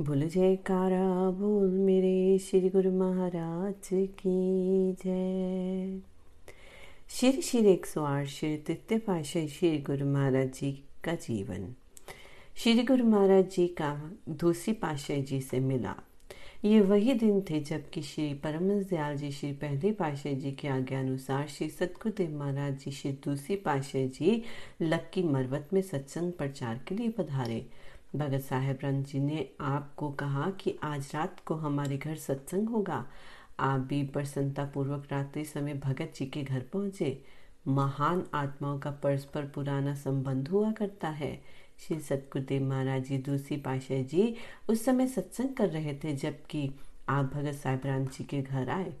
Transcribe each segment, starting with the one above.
बोल जयकारा, बोल मेरे श्री गुरु महाराज की जय। श्री श्री एक सौ आठ श्री तृतीय पाशाही श्री गुरु महाराज जी का जीवन। श्री गुरु महाराज जी का दूसरी पाशाही जी से मिला। ये वही दिन थे जबकि श्री परमहंस दयाल जी श्री पहले पाशाही जी के आज्ञा अनुसार श्री सतगुरुदेव महाराज जी श्री दूसरी पाशाही जी लक्की मरवत में सत्संग प्रचार के लिए पधारे। भगत साहेब रंग जी ने आपको कहा कि आज रात को हमारे घर सत्संग होगा। आप भी प्रसन्नता पूर्वक रात्रि समय भगत जी के घर पहुँचे। महान आत्माओं का परस्पर पुराना संबंध हुआ करता है। श्री सतगुरुदेव महाराज जी, दूसरी पाशाह जी उस समय सत्संग कर रहे थे, जबकि आप भगत साहेब राम जी के घर आए।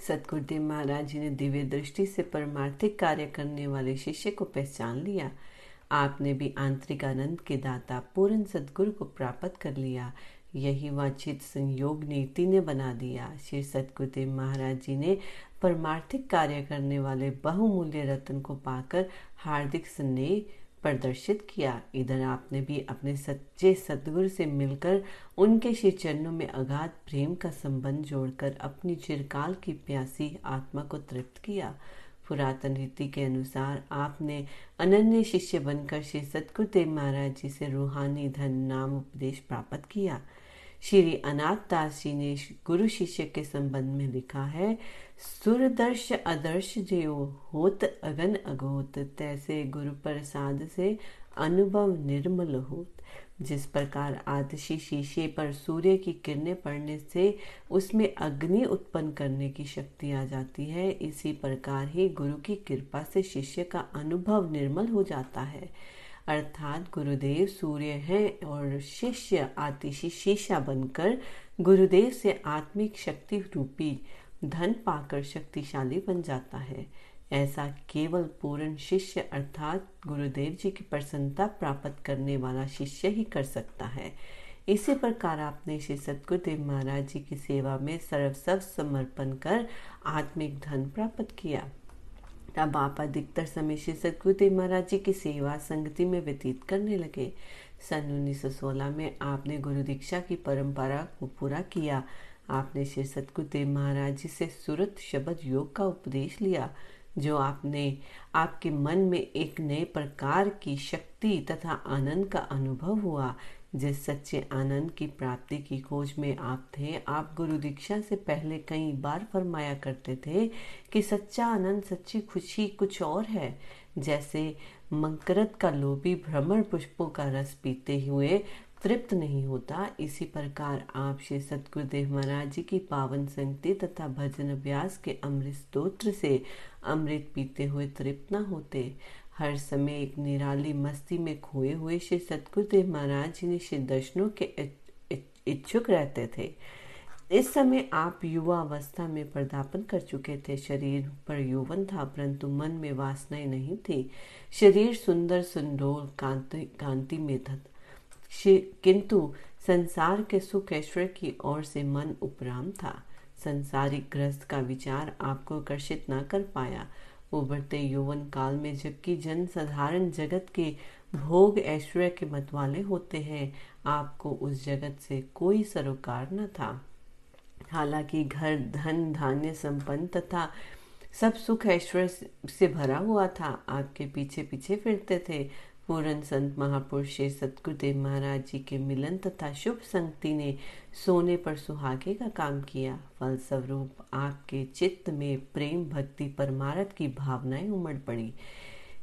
सतगुरुदेव महाराज जी ने दिव्य दृष्टि से परमार्थिक कार्य करने वाले शिष्य को पहचान लिया। आपने भी आंतरिक आनंद के दाता पूर्ण सदगुरु को प्राप्त कर लिया। यही वांछित संयोग नीति ने बना दिया। श्री सतगुरुदेव महाराज जी ने परमार्थिक कार्य करने वाले बहुमूल्य रत्न को पाकर हार्दिक स्नेह प्रदर्शित किया। इधर आपने भी अपने सच्चे सदगुरु से मिलकर उनके श्री चरणों में अगाध प्रेम का संबंध जोड़कर अपनी चिरकाल की प्यासी आत्मा को तृप्त किया। पुरातन रीति के अनुसार आपने अनन्य शिष्य बनकर श्री सतगुरुदेव महाराज जी से रूहानी धन नाम उपदेश प्राप्त किया। श्री अनाथ दास जी ने गुरु शिष्य के संबंध में लिखा है, सुरदर्श आदर्श जो होत अगन अगोत, तैसे गुरु प्रसाद से अनुभव निर्मल होत। जिस प्रकार आदशी शीशे पर सूर्य की किरणें पड़ने से उसमें अग्नि उत्पन्न करने की शक्ति आ जाती है। इसी प्रकार ही गुरु की कृपा से शिष्य का अनुभव निर्मल हो जाता है। अर्थात गुरुदेव सूर्य हैं और शिष्य आतिशी शीशा बनकर गुरुदेव से आत्मिक शक्ति रूपी, धन पाकर शक्तिशाली बन जाता है। ऐसा केवल पूर्ण शिष्य अर्थात गुरुदेव जी की प्रसन्नता प्राप्त करने वाला शिष्य ही कर सकता है। इसी प्रकार आपने श्री सतगुरुदेव महाराज जी की सेवा में सर्वस्व समर्पण कर आत्मिक धन प्राप्त किया। तब आप अधिकतर समय श्री सतगुरुदेव महाराज जी की सेवा संगति में व्यतीत करने लगे। सन 1916 में आपने गुरु दीक्षा की परंपरा को पूरा किया। आपने श्री सतगुरुदेव महाराज जी से सुरत शब्द योग का उपदेश लिया। जो आपने आपके मन में एक नए प्रकार की शक्ति तथा आनंद का अनुभव हुआ, जिस सच्चे आनंद की प्राप्ति की खोज में आप थे, आप गुरु दीक्षा से पहले कई बार फरमाया करते थे कि सच्चा आनंद, सच्ची खुशी कुछ और है। जैसे मंकरत का लोभी भ्रमण पुष्पों का रस पीते हुए तृप्त नहीं होता। इसी प्रकार आप श्री सतगुरुदेव महाराज जी की पावन संगति तथा भजन अभ्यास के अमृत स्त्रोत्र से अमृत पीते हुए तृप्त न होते। हर समय एक निराली मस्ती में खोए हुए श्री सतगुरुदेव महाराज जी ने श्री दर्शनों के इच्छुक रहते थे। इस समय आप युवा अवस्था में पर्दापन कर चुके थे। शरीर पर यौवन था, परंतु मन में वासनाएँ नहीं थी। शरीर सुंदर सुंडोल कांति कांति में था किंतु संसार के सुख ऐश्वर्य की ओर से मन उपराम था। संसारिक ग्रस्त का विचार आपको आकर्षित न कर पाया। उभरते यौवन काल में जबकि जन साधारण जगत के भोग ऐश्वर्य के मतवाले होते हैं, आपको उस जगत से कोई सरोकार न था। हालाँकि घर, धन, धान्य, संपन्न तथा सब सुख ऐश्वर्य से भरा हुआ था। आपके पीछे पीछे फिरते थे। पूर्ण संत महापुरुष श्री सतगुरुदेव महाराज जी के मिलन तथा शुभ संगति ने सोने पर सुहागे का काम किया। फलस्वरूप आपके चित्त में प्रेम भक्ति परमारथ की भावनाएँ उमड़ पड़ी।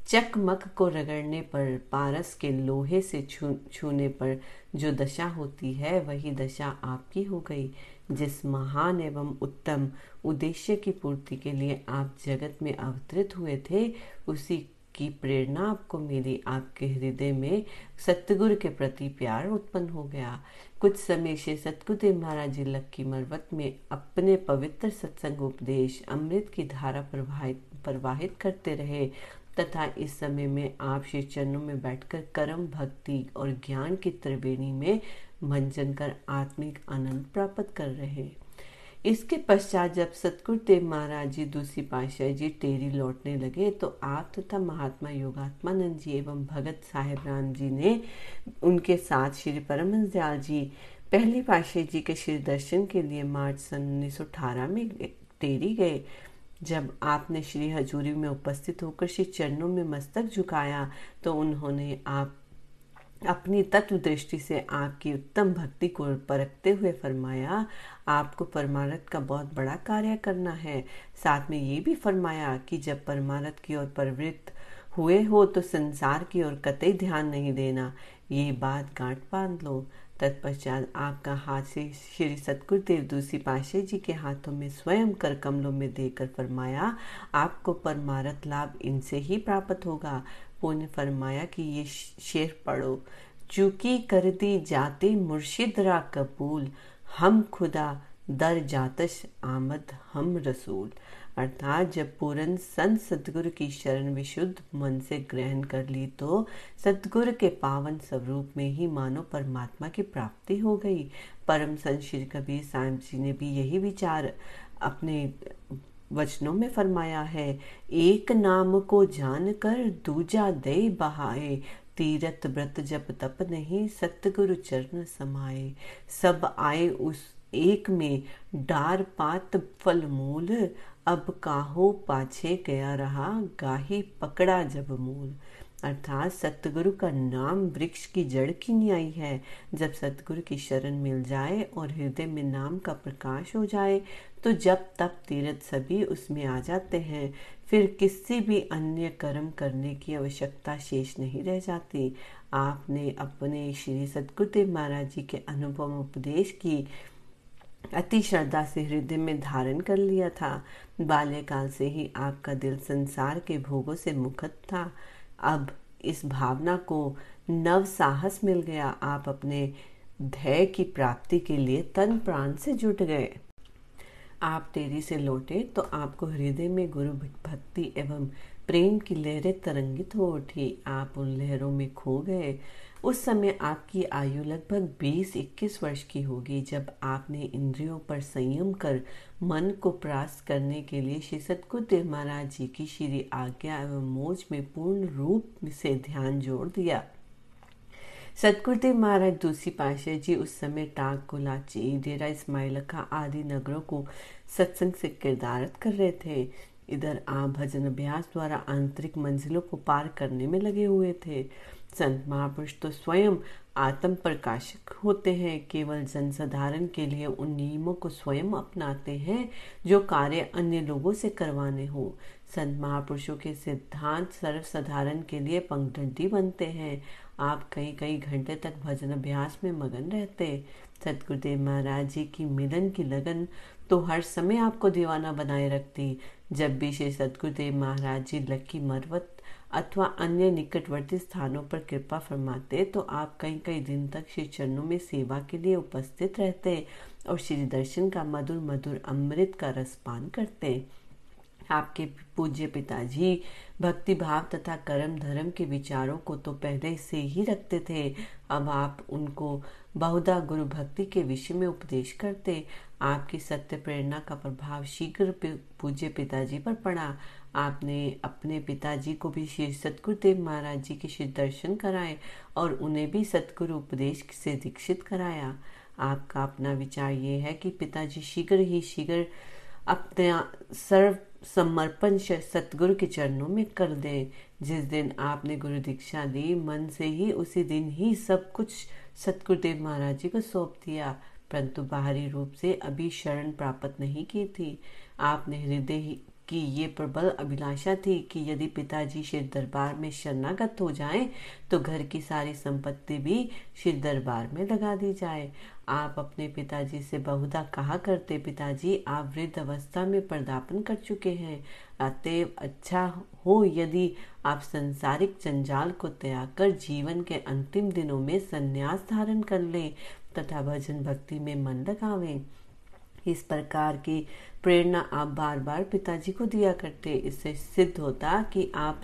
चकमक को रगड़ने पर, पारस के लोहे से छू, छूने पर जो दशा होती है, वही दशा आपकी हो गई, जिस महान एवं उत्तम उद्देश्य की पूर्ति के लिए आप जगत में अवतरित हुए थे, उसी की प्रेरणा आपको मिली, आपके हृदय में सतगुरु के प्रति प्यार उत्पन्न हो गया। कुछ समय से सतगुरुदेव महाराज जी लक्की मरवत में अपने पवित्र सत्संग उपदेश अमृत की धारा प्रवाहित प्रवाहित करते रहे, तथा इस समय में आप श्री चरणों में बैठकर कर्म, भक्ति और ज्ञान की त्रिवेणी में मंजन कर आत्मिक आनंद प्राप्त कर रहे। इसके पश्चात जब सतगुरुदेव महाराज जी, दूसरी पातशाही जी टेरी लौटने लगे तो आप तथा महात्मा योगात्मानंद जी एवं भगत साहेब राम जी ने उनके साथ श्री परमहंस दयाल जी, पहली पाशाही जी के श्री दर्शन के लिए मार्च सन उन्नीस सौ अठारह में टेरी गए। जब आपने श्री हजूरी में उपस्थित होकर श्री चरणों में मस्तक झुकाया तो उन्होंने आप अपनी तत्व दृष्टि से आपकी उत्तम भक्ति को परखते हुए फरमाया, आपको परमारथ का बहुत बड़ा कार्य करना है। साथ में ये भी फरमाया कि जब परमारथ की ओर प्रवृत्त हुए हो तो संसार की ओर कतई ध्यान नहीं देना। ये बात गांठ बाँध लो। तत्पश्चात आपका हाथ से श्री सतगुरुदेव दूसरी पाशे जी के हाथों में स्वयं कर कमलों में देकर फरमाया, आपको परमारथ लाभ इनसे ही प्राप्त होगा। पुण्य फरमाया कि ये शेर पढ़ो। चूकी कर दी जाते मुर्शिद रा कबूल, हम खुदा दर जातश आमद, हम रसूल। अर्थात जब पूरन संत सदगुरु की शरण विशुद्ध मन से ग्रहण कर ली तो सदगुरु के पावन स्वरूप में ही मानो परमात्मा की प्राप्ति हो गई। परम संत श्री कबीर साहब जी ने भी यही विचार अपने वचनों में फरमाया है, एक नाम को जानकर दूजा दे बहाए। तीरथ व्रत जप तप नहीं, सतगुरु चरण समाये सब आए उस एक में, डार पात फल मूल अब काहो पाछे गया रहा, गाही पकड़ा जब मूल। अर्थात सतगुरु का नाम वृक्ष की जड़ की न्याय है। जब सतगुरु की शरण मिल जाए और हृदय में नाम का प्रकाश हो जाए तो जब तब तीरथ सभी उसमें आ जाते हैं, फिर किसी भी अन्य कर्म करने की आवश्यकता शेष नहीं रह जाती। आपने अपने श्री सतगुरुदेव महाराज जी के अनुपम उपदेश की, अति श्रद्धा से हृदय में धारण कर लिया था। बाल्यकाल से ही आपका दिल संसार के भोगों से मुखत था। अब इस भावना को नव साहस मिल गया। आप अपने धैर्य की प्राप्ति के लिए तन प्राण से जुट गए। आप तेरी से लौटे तो आपको हृदय में गुरु भक्ति एवं प्रेम की लहरें तरंगित हो उठी। आप उन लहरों में खो गए। उस समय आपकी आयु लगभग 20-21 वर्ष की होगी, जब आपने इंद्रियों पर संयम कर मन को प्राप्त करने के लिए श्री सतगुरुदेव महाराज जी की श्री आज्ञा एवं मोज में पूर्ण रूप से ध्यान जोड़ दिया। सतगुरुदेव महाराज दूसरी पाशाह जी उस समय टाक कोलाची डेरा, इस्माइल खा आदि नगरों को सत्संग से किरदारत कर रहे थे। इधर आप भजन अभ्यास द्वारा आंतरिक मंजिलों को पार करने में लगे हुए थे। संत महापुरुष तो स्वयं आत्म प्रकाशक होते हैं। केवल जनसाधारण के लिए उन नियमों को स्वयं अपनाते हैं जो कार्य अन्य लोगों से करवाने हो। संत महापुरुषों के सिद्धांत सर्वसाधारण के लिए पंगडंडी बनते हैं। आप कई कई घंटे तक भजन अभ्यास में मगन रहते। सतगुरुदेव महाराज जी की मिलन की लगन तो हर समय आपको दीवाना बनाए रखती। जब भी श्री सतगुरुदेव महाराज जी लक्की मरवत अथवा अन्य निकटवर्ती स्थानों पर कृपा फरमाते तो आप कई कई दिन तक श्री चरणों में सेवा के लिए उपस्थित रहते और श्री दर्शन का मधुर मधुर अमृत का रसपान करते। आपके पूज्य पिताजी भक्ति भाव तथा कर्म धर्म के विचारों को तो पहले से ही रखते थे। अब आप उनको बहुधा गुरु भक्ति के विषय में उपदेश करते आपकी सत्य प्रेरणा का प्रभाव शीघ्र पूज्य पिताजी पर पड़ा। आपने अपने पिताजी को भी श्री सतगुरुदेव महाराज जी के श्री दर्शन कराए और उन्हें भी सतगुरु उपदेश से दीक्षित कराया। आपका अपना विचार ये है कि पिताजी शीघ्र ही शीघ्र अपने सर्व समर्पण सतगुरु के चरणों में कर दें। जिस दिन आपने गुरु दीक्षा दी, मन से ही उसी दिन ही सब कुछ सतगुरुदेव महाराज जी को सौंप दिया। परंतु बाहरी रूप से अभी शरण प्राप्त नहीं की थी। आपने हृदय की ये प्रबल अभिलाषा थी कि यदि पिताजी शिव दरबार में शरणागत हो जाएँ तो घर की सारी संपत्ति भी शिव दरबार में लगा दी जाए। आप अपने पिताजी से बहुधा कहा करते, पिताजी, आप वृद्ध अवस्था में पर्दापन कर चुके हैं। अतएव अच्छा हो यदि आप संसारिक जंजाल को त्याग कर जीवन के अंतिम दिनों में संन्यास धारण कर लें। तथा भजन भक्ति में मन लगावें इस प्रकार की प्रेरणा आप बार बार पिताजी को दिया करते। इससे सिद्ध होता कि आप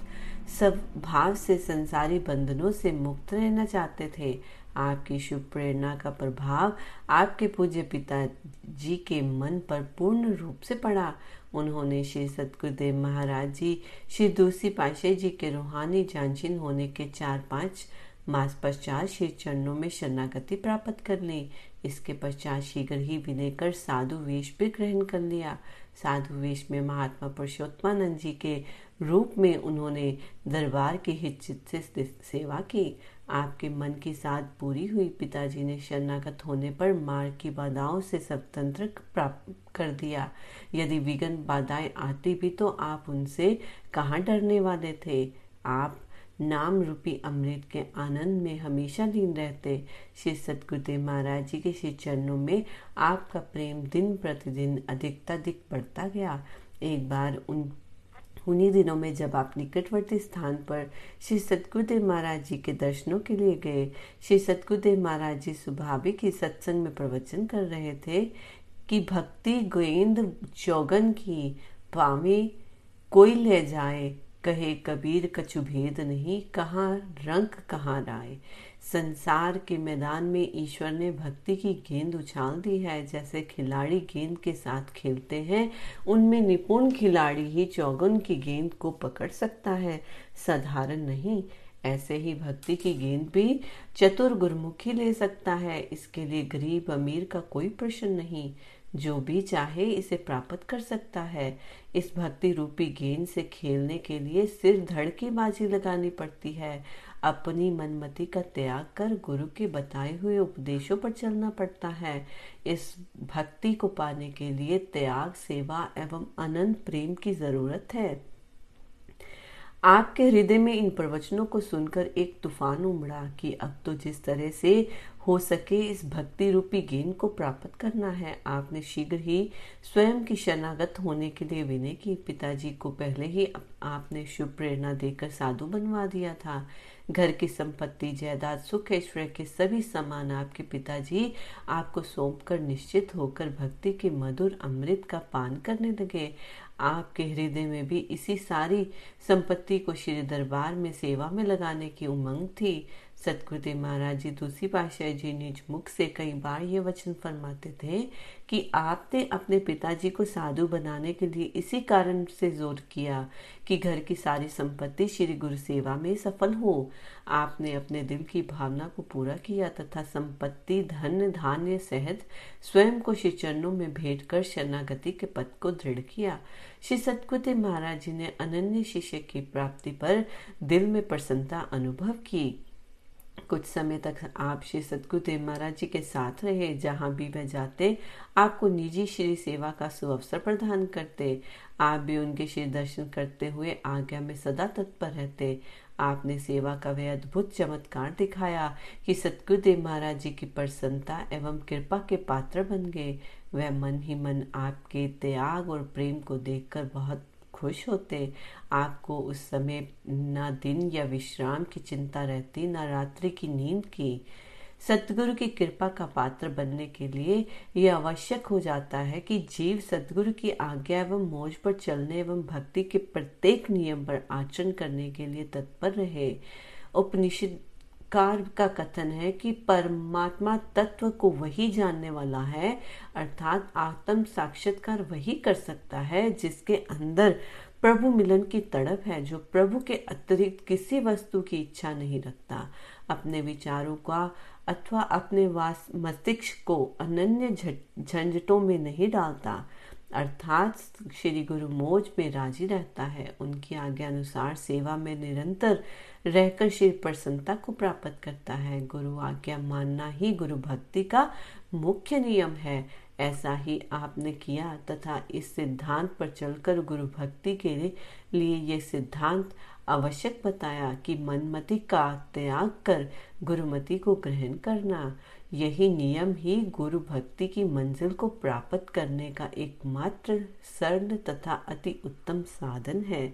सब भाव से संसारी बंधनों से मुक्त रहना चाहते थे। आपकी शुभ प्रेरणा का प्रभाव आपके पूज्य पिताजी के मन पर पूर्ण रूप से पड़ा। उन्होंने श्री सतगुरुदेव महाराज जी, श्री दूसरी पाशे जी के रूहानी जानशीन होने के चार पाँच मास पश्चात श्री चरणों में शरणागति प्राप्त कर ली। इसके पश्चात शीघ्र ही विनय कर साधु वेश भी ग्रहण कर लिया। साधु वेश में महात्मा पुरुषोत्मानंद जी के रूप में उन्होंने दरबार की हित से सेवा की। आपके मन की साथ पूरी हुई। पिताजी ने शरणागत होने पर मार्ग की बाधाओं से स्वतंत्र प्राप्त कर दिया। यदि विघन बाधाएँ आती भी तो आप उनसे कहाँ डरने वाले थे? आप नाम रूपी अमृत के आनंद में हमेशा लीन रहते। श्री सतगुरुदेव महाराज जी के श्री चरणों में आपका प्रेम दिन प्रतिदिन अधिक बढ़ता गया। एक बार उन, उन्हीं दिनों में जब आप निकटवर्ती स्थान पर श्री सतगुरुदेव महाराज जी के दर्शनों के लिए गए, श्री सतगुरुदेव महाराज जी स्वाभाविक ही सत्संग में प्रवचन कर रहे थे कि भक्ति गोविंद चौगन की पावे कोई ले जाए। कहे, कबीर कछु भेद नहीं, कहाँ रंग कहाँ राय। संसार के मैदान में ईश्वर ने भक्ति की गेंद उछाल दी है, जैसे खिलाड़ी गेंद के साथ खेलते हैं, उनमें निपुण खिलाड़ी ही चौगुन की गेंद को पकड़ सकता है, साधारण नहीं। ऐसे ही भक्ति की गेंद भी चतुर गुरमुखी ले सकता है, इसके लिए गरीब अमीर का कोई प्रश्न नहीं। जो भी चाहे इसे प्राप्त कर सकता है। इस भक्ति रूपी गेंद से खेलने के लिए सिर धड़ की बाजी लगानी पड़ती है। अपनी मनमति का त्याग कर गुरु के बताए हुए उपदेशों पर चलना पड़ता है। इस भक्ति को पाने के लिए त्याग, सेवा एवं अनंत प्रेम की ज़रूरत है। आपके हृदय में इन प्रवचनों को सुनकर एक तूफ़ान उमड़ा कि अब तो जिस तरह से हो सके इस भक्ति रूपी गेंद को प्राप्त करना है। आपने शीघ्र ही स्वयं की शरणागत होने के लिए विनय की। पिताजी को पहले ही आपने शुभ प्रेरणा देकर साधु बनवा दिया था। घर की संपत्ति, जायदाद, सुख, ऐश्वर्य के सभी सामान आपके पिताजी आपको सौंप कर निश्चित होकर भक्ति के मधुर अमृत का पान करने लगे। आपके हृदय में भी इसी सारी संपत्ति को श्री दरबार में सेवा में लगाने की उमंग थी। सतगुरुदेव महाराज जी दूसरी पाशाह जी निज मुख से कई बार ये वचन फरमाते थे कि आपने अपने पिताजी को साधु बनाने के लिए इसी कारण से ज़ोर किया कि घर की सारी संपत्ति श्री गुरु सेवा में सफल हो। आपने अपने दिल की भावना को पूरा किया तथा संपत्ति, धन, धान्य सहित स्वयं को श्री चरणों में भेंट कर शरणागति के पद को दृढ़ किया। श्री सतगुरुदेव महाराज जी ने अनन्य शिष्य की प्राप्ति पर दिल में प्रसन्नता अनुभव की। कुछ समय तक आप श्री सतगुरुदेव महाराज जी के साथ रहे, जहाँ भी वह जाते, आपको निजी श्री सेवा का सुअवसर प्रदान करते, आप भी उनके श्री दर्शन करते हुए आज्ञा में सदा तत्पर रहते। आपने सेवा का वह अद्भुत चमत्कार दिखाया कि सतगुरुदेव महाराज जी की प्रसन्नता एवं कृपा के पात्र बन गए। वह मन ही मन आपके त्याग और प्रेम को देखकर बहुत खुश होते, आपको उस समय ना दिन या विश्राम की चिंता रहती, ना रात्रि की नींद की। सतगुरु की कृपा का पात्र बनने के लिए यह आवश्यक हो जाता है कि जीव सतगुरु की आज्ञा एवं मौज पर चलने एवं भक्ति के प्रत्येक नियम पर आचरण करने के लिए तत्पर रहे। उपनिषद कार का कथन है कि परमात्मा तत्व को वही जानने वाला है, अर्थात आत्म साक्षात्कार वही कर सकता है जिसके अंदर प्रभु मिलन की तड़प है, जो प्रभु के अतिरिक्त किसी वस्तु की इच्छा नहीं रखता। अपने विचारों का अथवा अपने वास मस्तिष्क को अनन्य झंझटों में नहीं डालता, अर्थात श्री गुरु मोज में राज़ी रहता है। उनकी आज्ञा अनुसार सेवा में निरंतर रहकर श्री प्रसन्नता को प्राप्त करता है। गुरु आज्ञा मानना ही गुरु भक्ति का मुख्य नियम है। ऐसा ही आपने किया तथा इस सिद्धांत पर चलकर गुरु भक्ति के लिए ये सिद्धांत आवश्यक बताया कि मनमति का त्याग कर गुरुमति को ग्रहण करना, यही नियम ही गुरु भक्ति की मंजिल को प्राप्त करने का एकमात्र सरल तथा अति उत्तम साधन है।